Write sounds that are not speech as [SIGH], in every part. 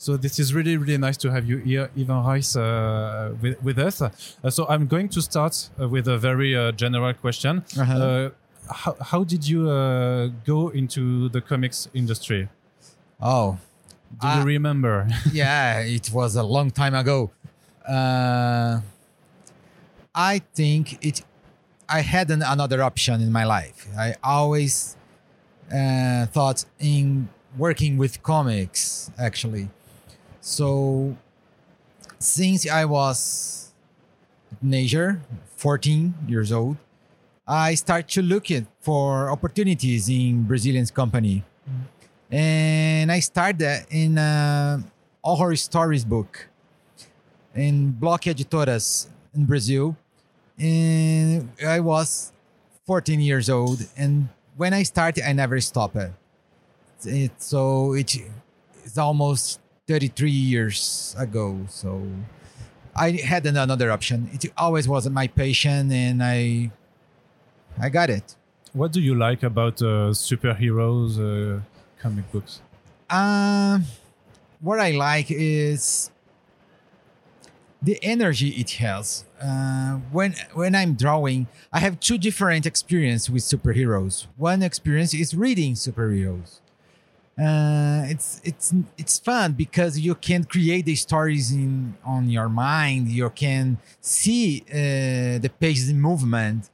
So this is really, really nice to have you here, Ivan Reis, uh, with, with us. Uh, so I'm going to start uh, with a very uh, general question. Uh-huh. Uh, how, how did you uh, go into the comics industry? Oh, Do you remember? [LAUGHS] yeah, it was a long time ago. Uh, I think it. I had an, another option in my life. I always uh, thought in working with comics, actually. So, since I was teenager, 14 years old, I started to look for opportunities in Brazilian company and I started in a horror stories book in Bloch Editores in Brazil. And I was 14 years old, and when I started, I never stopped it so it, it's almost 33 years ago. So I had another option. It always was my passion, and I I got it. what do you like about uh, superheroes uh, comic books? Um, what I like is the energy it has. Uh, when when I'm drawing, I have two different experience with superheroes. One experience is reading superheroes. Uh, it's it's it's fun because you can create the stories in on your mind. You can see uh, the pages in movement.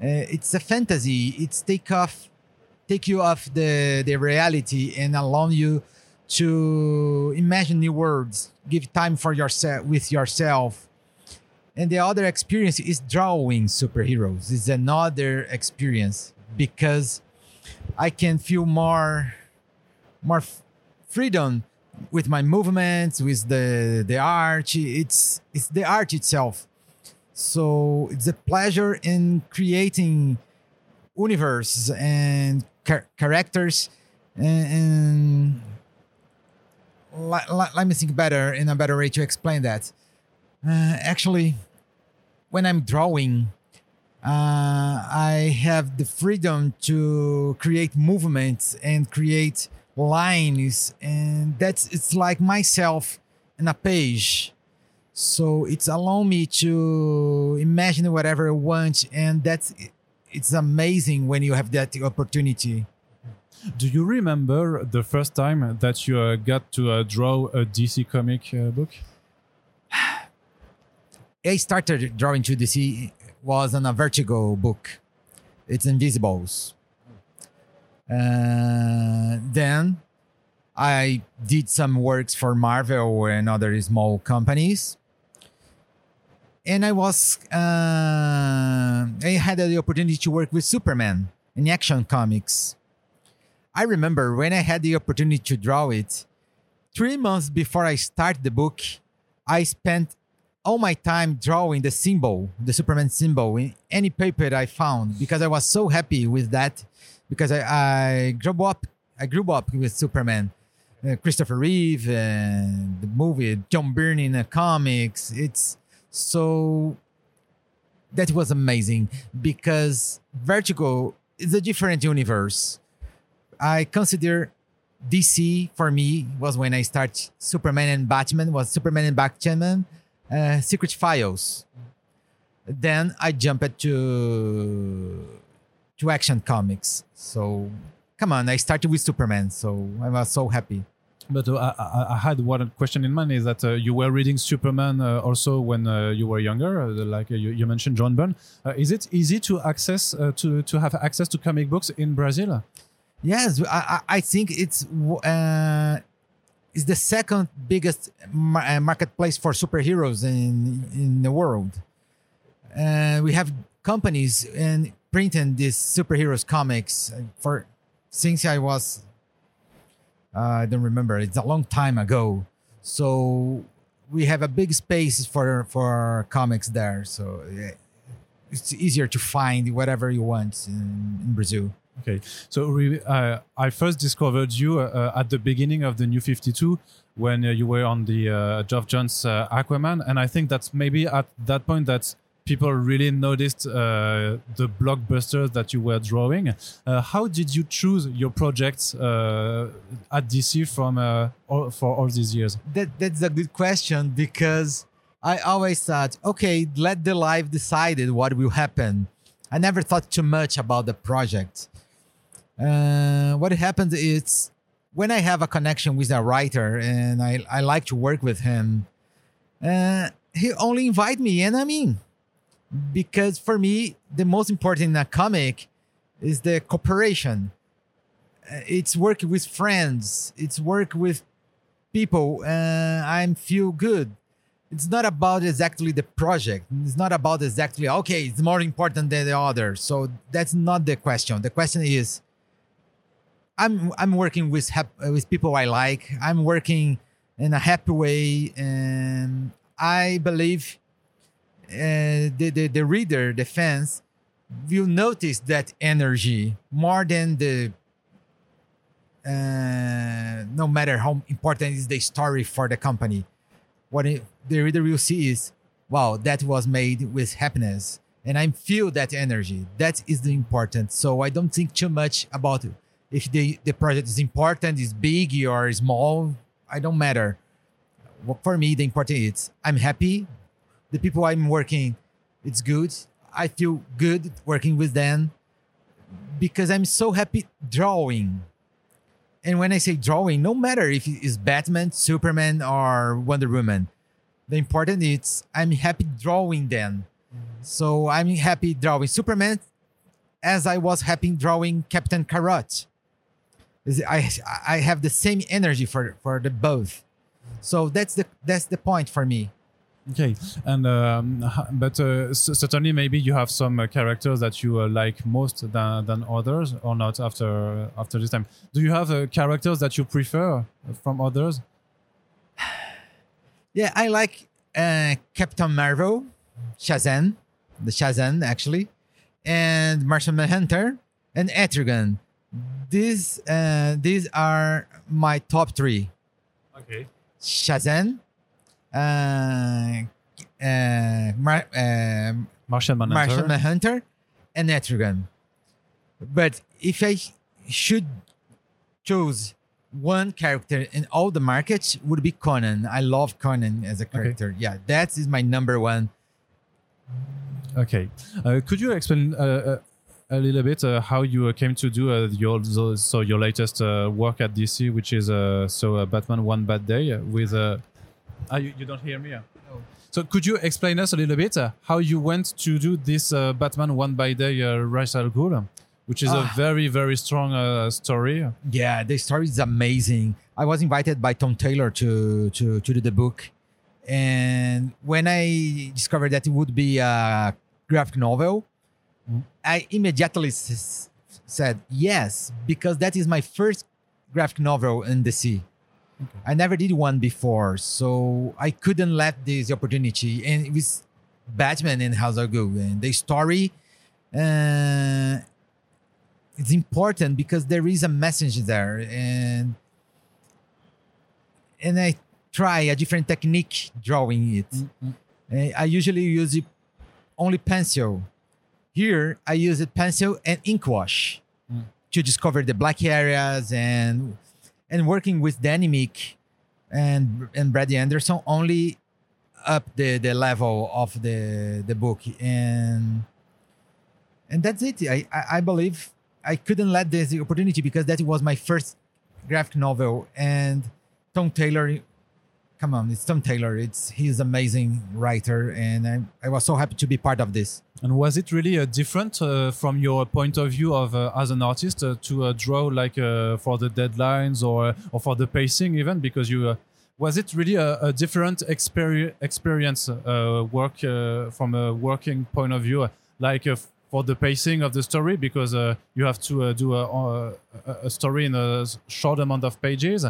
Uh, it's a fantasy. It's take off take you off the, the reality and allow you to imagine new words give time for yourself with yourself and the other experience is drawing superheroes is another experience because i can feel more more f- freedom with my movements with the the art. It's it's the art itself. So it's a pleasure in creating universe and char- characters. And, and let, let, let me think better in a better way to explain that. Uh, actually when i'm drawing uh, i have the freedom to create movements and create lines and that's it's like myself in a page so it's allow me to imagine whatever i want and that's it's amazing when you have that opportunity. Do you remember the first time that you uh, got to uh, draw a DC comic uh, book? [SIGHS] I started drawing to DC was on a Vertigo book. It's Invisibles. Uh, then I did some works for Marvel and other small companies. And I was, uh, I had the opportunity to work with Superman in Action Comics. I remember when I had the opportunity to draw it, three months before I start the book, I spent all my time drawing the symbol, the Superman symbol, in any paper I found because I was so happy with that. Because I, I grew up, I grew up with Superman, uh, Christopher Reeve, and the movie John Byrne in the comics. It's so that was amazing because Vertigo is a different universe. I consider DC for me was when I start Superman and Batman was Superman and Batman uh, Secret Files. Then I jumped to to Action Comics. So come on, I started with Superman, so I was so happy. But uh, I, I had one question in mind is that uh, you were reading Superman uh, also when uh, you were younger, uh, like uh, you, you mentioned John Byrne. Uh, is it easy to access uh, to to have access to comic books in Brazil? Yes, I, I I think it's uh, is the second biggest uh, marketplace for superheroes in in the world. Uh, we have companies and printing these superheroes comics for since I was uh, I don't remember. It's a long time ago. So we have a big space for for comics there. So it's easier to find whatever you want in, in Brazil. Okay, so uh, I first discovered you uh, at the beginning of the New Fifty Two when uh, you were on the uh, Geoff Johns uh, Aquaman, and I think that's maybe at that point that people really noticed uh, the blockbusters that you were drawing. Uh, how did you choose your projects uh, at DC from uh, all, for all these years? That that's a good question because I always thought, okay, let the life decide what will happen. I never thought too much about the project. Uh, what happened is when I have a connection with a writer and I, I like to work with him, uh, he only invite me, and I mean, because for me, the most important in a comic is the cooperation. Uh, It's work with friends. It's work with people. Uh, I feel good. It's not about exactly the project. It's not about exactly okay. It's more important than the other. So that's not the question. The question is, I'm I'm working with uh, with people I like. I'm working in a happy way, and I believe uh, the, the the reader, the fans, will notice that energy more than the. Uh, no matter how important is the story for the company, what it, the reader will see is, wow, that was made with happiness, and I feel that energy. That is the important. So I don't think too much about it if the the project is important, is big or small. I don't matter. For me, the important is I'm happy. The people I'm working, it's good. I feel good working with them because I'm so happy drawing. And when I say drawing, no matter if it's Batman, Superman, or Wonder Woman, the important is I'm happy drawing them. Mm-hmm. So I'm happy drawing Superman as I was happy drawing Captain Carrot. I I have the same energy for for the both. Mm-hmm. So that's the that's the point for me. Okay, and um, but uh, certainly maybe you have some uh, characters that you uh, like most than, than others, or not after after this time. Do you have uh, characters that you prefer from others? [SIGHS] Yeah, I like uh, Captain Marvel, Shazam, the Shazam actually, and Martian Manhunter and Etrigan. These uh, these are my top three. Okay. Shazam, uh, uh, Mar- uh, Martian Manhunter. Martian Manhunter, and Etrigan. But if I should choose one character in all the markets, would be Conan. I love Conan as a character. Yeah, that is my number one. Okay. Uh, could you explain uh, uh, a little bit uh, how you uh, came to do uh, your so your latest uh, work at DC, which is uh, so uh, Batman One Bad Day uh, with. Uh, ah, you, you don't hear me. uh? So could you explain us a little bit uh, how you went to do this uh, Batman One Bad Day uh, Ra's al Ghul, which is Ah. a very very strong uh, story. Yeah, the story is amazing. I was invited by Tom Taylor to to to do the book, and when I discovered that it would be a graphic novel, I immediately s- said yes because that is my first graphic novel in DC. I never did one before, so I couldn't let this opportunity. And it was Batman and Ra's al Ghul, and the story. Uh, it's important because there is a message there and and i try a different technique drawing it Uh, i usually use it only pencil here i use it pencil and ink wash Mm. to discover the black areas and and working with Danny Miki and and Brady Anderson only up the the level of the the book. And and that's it. I, I i believe i couldn't let this opportunity because that was my first graphic novel. And tom taylor come on it's tom taylor. It's he's amazing writer. And i, I was so happy to be part of this And was it really uh, different uh, from your point of view of uh, as an artist uh, to uh, draw like uh, for the deadlines or or for the pacing even? Because you was it really a, a different experi- experience work from a working point of view like for the pacing of the story? Because you have to do a, a story in a short amount of pages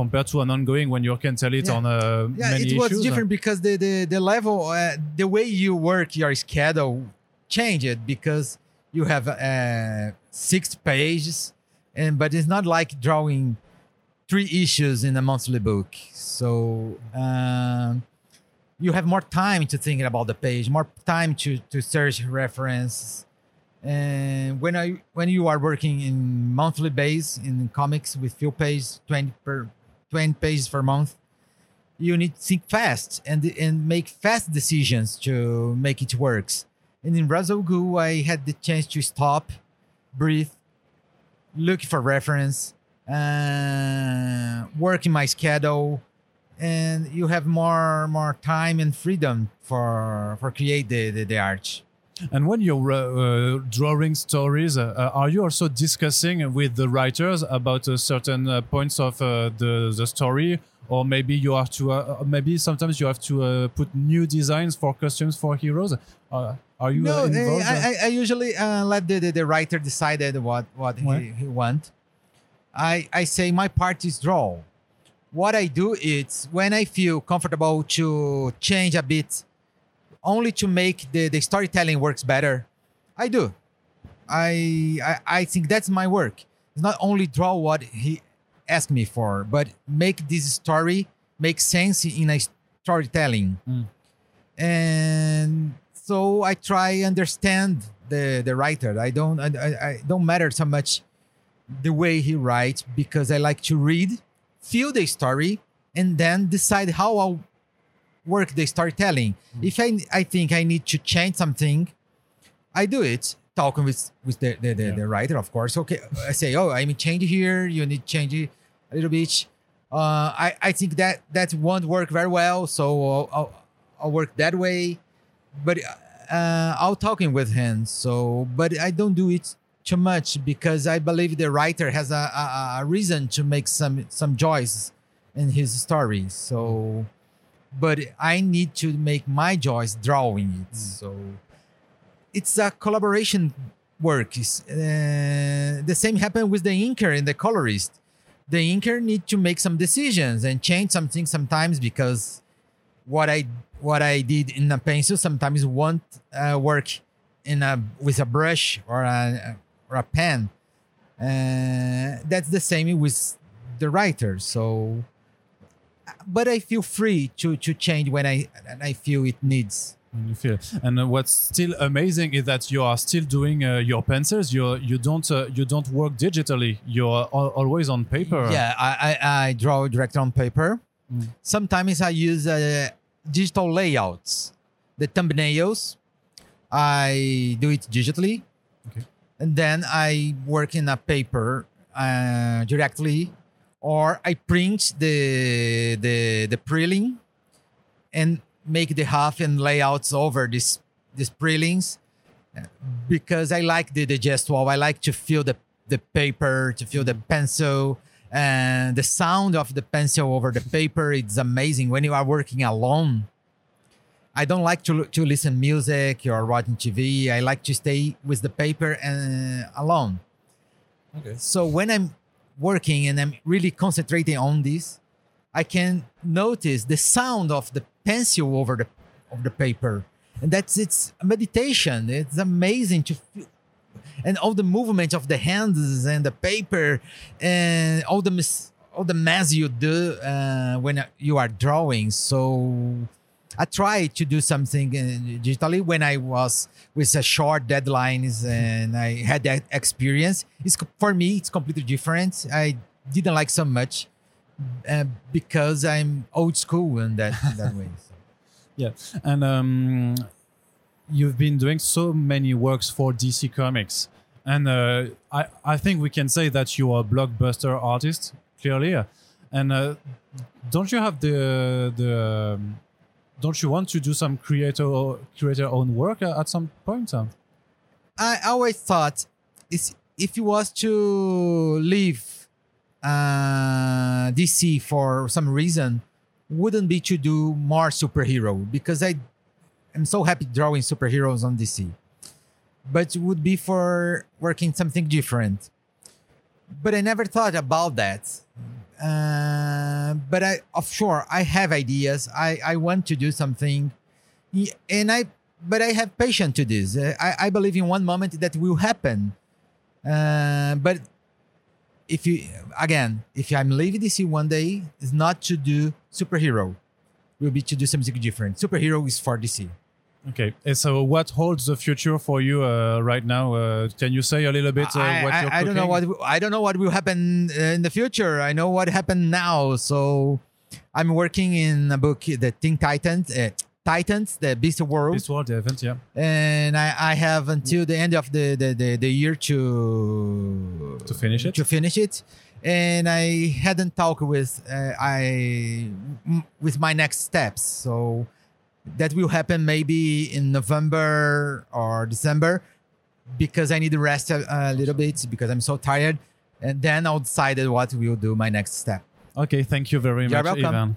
compared to an ongoing when you can tell it Yeah. on uh, yeah many it was issues different because the the, the level uh, the way you work your schedule changed because you have uh, six pages and but it's not like drawing three issues in a monthly book so um, you have more time to think about the page, more time to to search references. And when I when you are working in monthly base in comics with few pages, twenty per twenty pages per month, you need to think fast and and make fast decisions to make it works. And in Ghul, I had the chance to stop, breathe, look for reference, uh, work in my schedule, and you have more more time and freedom for for create the the, the art. And when you're uh, drawing stories, uh, are you also discussing with the writers about uh, certain uh, points of uh, the the story, or maybe you have to uh, maybe sometimes you have to put new designs for costumes for heroes? are you no? involved? I, I, I usually let the, the, the writer decide what what he, he want. I I say my part is draw. What I do is when I feel comfortable to change a bit only to make the, the storytelling works better, I do. I, I I think that's my work. It's not only draw what he asked me for, but make this story make sense in a storytelling. Mm. And so I try understand the the writer. I don't I, I don't matter so much the way he writes because I like to read, feel the story, and then decide how I'll work the storytelling. Mm. If I I think I need to change something, I do it. Talking with with the the, the, yeah. the writer, of course. Okay, I say, oh, I mean, change here. You need to change it a little bit. Uh, I I think that that won't work very well. So I'll, I'll, I'll work that way. But uh, I'll talking with him. So, but I don't do it too much because I believe the writer has a, a, a reason to make some some joys in his story. So but I need to make my choice drawing it. Mm. So it's a collaboration work. Uh, the same happened with the inker and the colorist. The inker need to make some decisions and change something sometimes because what I what I did in a pencil sometimes won't uh, work in a with a brush or a or a pen. Uh, that's the same with the writer. So but I feel free to to change when I and I feel it needs. You feel, and uh, what's still amazing is that you are still doing uh, your pencils. You you don't uh, you don't work digitally. You're al always on paper. Yeah, I I, I draw directly on paper. Mm. Sometimes I use uh, digital layouts, the thumbnails. I do it digitally, okay. and then I work in a paper uh, directly or I print the the the preling and make the half and layouts over this these prelings because I like the, the gestual. I like to feel the the paper, to feel the mm-hmm. pencil, and the sound of the pencil over the paper. It's amazing when you are working alone. I don't like to to listen music or watching TV. I like to stay with the paper and alone. Okay. So when I'm working and I'm really concentrating on this, I can notice the sound of the pencil over the of the paper, and that's it's meditation. It's amazing to feel, and all the movement of the hands and the paper and all the all the mess you do uh, when you are drawing. So I tried to do something uh, digitally when I was with a short deadlines and I had that experience. It's for me, it's completely different. I didn't like so much uh, because I'm old school in that in that way. So. [LAUGHS] Yeah, and um, you've been doing so many works for DC Comics, and uh, I I think we can say that you are a blockbuster artist clearly, and uh, don't you have the the um, don't you want to do some creator creator own work at some point? I always thought is if you was to leave uh, DC for some reason, wouldn't be to do more superhero because I am so happy drawing superheroes on DC, but it would be for working something different. But I never thought about that uh, but I, of sure, I have ideas. I, I want to do something, and I, but I have patience to this. Uh, I, I believe in one moment that will happen. Uh, but if you again, if I'm leaving DC one day, it's not to do superhero. will be to do something different. Superhero is for DC. Okay. And so, what holds the future for you uh, right now? Uh, can you say a little bit uh, I, what I- you're I don't know what I don't know what will happen uh, in the future. I know what happened now. So I'm working in a book, the Teen Titans, uh, Titans, the Beast World, This world event, yeah. and I, I have until the end of the the, the, the year to To finish it? To finish it, and I hadn't talked with uh, I with my next steps. So that will happen maybe in November or December because I need to rest a, a little bit because I'm so tired, and then I'll decide what will do my next step. Okay. Thank you very You're much, welcome. Ivan.